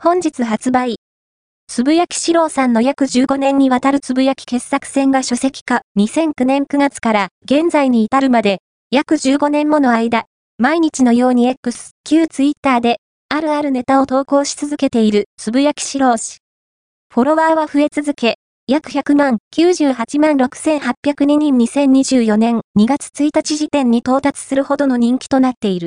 本日発売。つぶやき四郎さんの約15年にわたるつぶやき傑作選が書籍化、2009年9月から現在に至るまで、約15年もの間、毎日のように X、旧ツイッターで、あるあるネタを投稿し続けているつぶやき四郎氏。フォロワーは増え続け、約100万、98万6802人2024年2月1日時点に到達するほどの人気となっている。